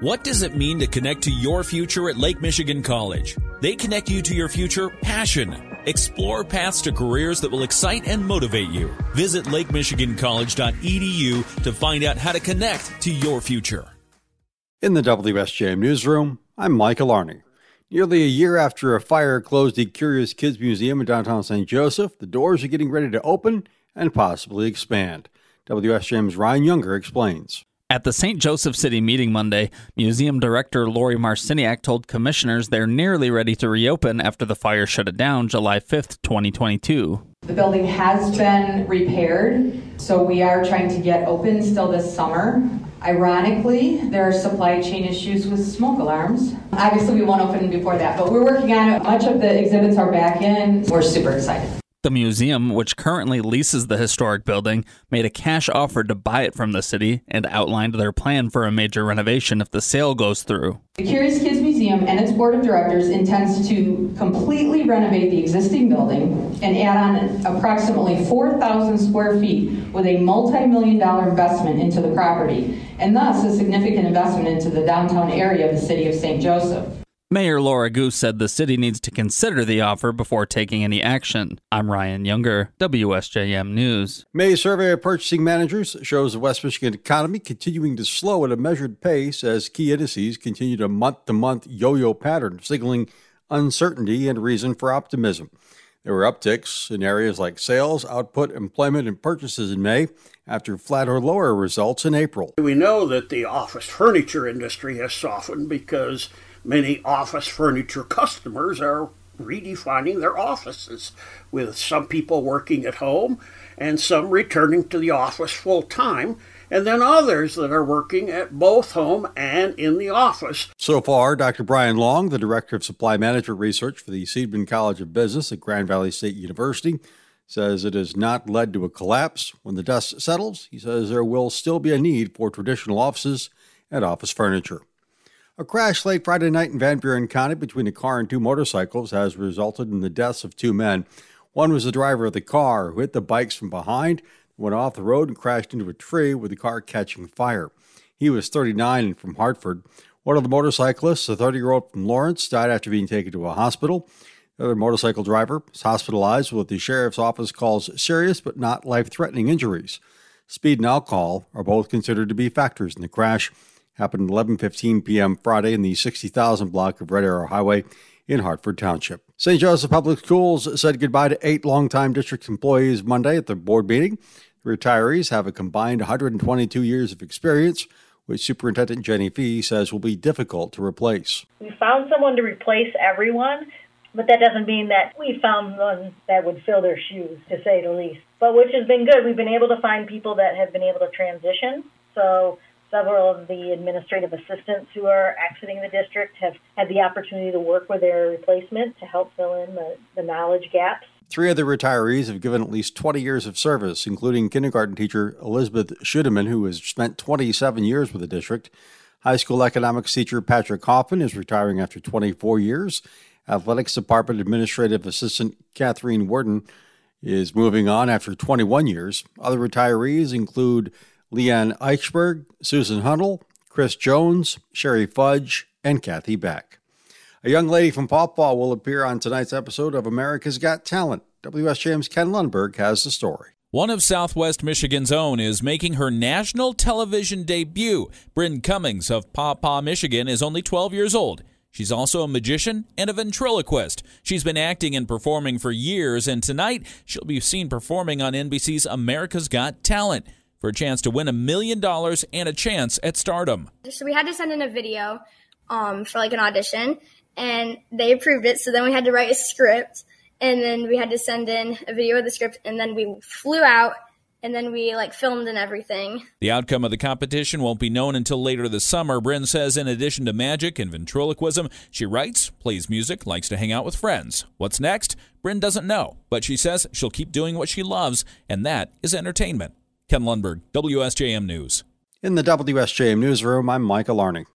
What does it mean to connect to your future at Lake Michigan College? They connect you to your future passion. Explore paths to careers that will excite and motivate you. Visit lakemichigancollege.edu to find out how to connect to your future. In the WSJM newsroom, I'm Michael Arney. Nearly a year after a fire closed the Curious Kids Museum in downtown St. Joseph, the doors are getting ready to open and possibly expand. WSJM's Ryan Younger explains. At the St. Joseph City meeting Monday, Museum Director Lori Marciniak told commissioners they're nearly ready to reopen after the fire shut it down July 5th, 2022. The building has been repaired, so we are trying to get open still this summer. Ironically, there are supply chain issues with smoke alarms. Obviously, we won't open before that, but we're working on it. Much of the exhibits are back in. We're super excited. The museum, which currently leases the historic building, made a cash offer to buy it from the city and outlined their plan for a major renovation if the sale goes through. The Curious Kids Museum and its board of directors intends to completely renovate the existing building and add on approximately 4,000 square feet with a multi-million dollar investment into the property, and thus a significant investment into the downtown area of the city of St. Joseph. Mayor Laura Goose said the city needs to consider the offer before taking any action. I'm Ryan Younger, WSJM News. May's survey of purchasing managers shows the West Michigan economy continuing to slow at a measured pace as key indices continue to month to month yo yo pattern, signaling uncertainty and reason for optimism. There were upticks in areas like sales, output, employment, and purchases in May after flat or lower results in April. We know that the office furniture industry has softened because Many office furniture customers are redefining their offices, with some people working at home and some returning to the office full time, and then others that are working at both home and in the office. So far, Dr. Brian Long, the Director of Supply Management Research for the Seidman College of Business at Grand Valley State University, says it has not led to a collapse. When the dust settles, he says there will still be a need for traditional offices and office furniture. A crash late Friday night in Van Buren County between a car and two motorcycles has resulted in the deaths of two men. One was the driver of the car who hit the bikes from behind, went off the road, and crashed into a tree with the car catching fire. He was 39 and from Hartford. One of the motorcyclists, a 30 year old from Lawrence, died after being taken to a hospital. The other motorcycle driver was hospitalized with what the sheriff's office calls serious but not life threatening injuries. Speed and alcohol are both considered to be factors in the crash happened 11:15 p.m. Friday in the 60,000 block of Red Arrow Highway in Hartford Township. St. Joseph Public Schools said goodbye to eight longtime district employees Monday at the board meeting. The retirees have a combined 122 years of experience, which Superintendent Jenny Fee says will be difficult to replace. We found someone to replace everyone, but that doesn't mean that we found one that would fill their shoes, to say the least. But which has been good. We've been able to find people that have been able to transition. So Several of the administrative assistants who are exiting the district have had the opportunity to work with their replacement to help fill in the, the knowledge gaps. Three of the retirees have given at least 20 years of service, including kindergarten teacher Elizabeth Schudeman, who has spent 27 years with the district. High school economics teacher Patrick Hoffman is retiring after 24 years. Athletics Department Administrative Assistant Catherine Worden is moving on after 21 years. Other retirees include Leanne Eichberg, Susan Hunnell, Chris Jones, Sherry Fudge, and Kathy Beck. A young lady from Paw Paw will appear on tonight's episode of America's Got Talent. WSJM's Ken Lundberg has the story. One of Southwest Michigan's own is making her national television debut. Bryn Cummings of Paw Paw, Michigan is only 12 years old. She's also a magician and a ventriloquist. She's been acting and performing for years, and tonight she'll be seen performing on NBC's America's Got Talent for a chance to win a million dollars and a chance at stardom. So we had to send in a video um, for like an audition, and they approved it. So then we had to write a script, and then we had to send in a video of the script, and then we flew out. And then we like filmed and everything. The outcome of the competition won't be known until later this summer. Bryn says, in addition to magic and ventriloquism, she writes, plays music, likes to hang out with friends. What's next? Bryn doesn't know, but she says she'll keep doing what she loves, and that is entertainment. Ken Lundberg, WSJM News. In the WSJM newsroom, I'm Michael Arney.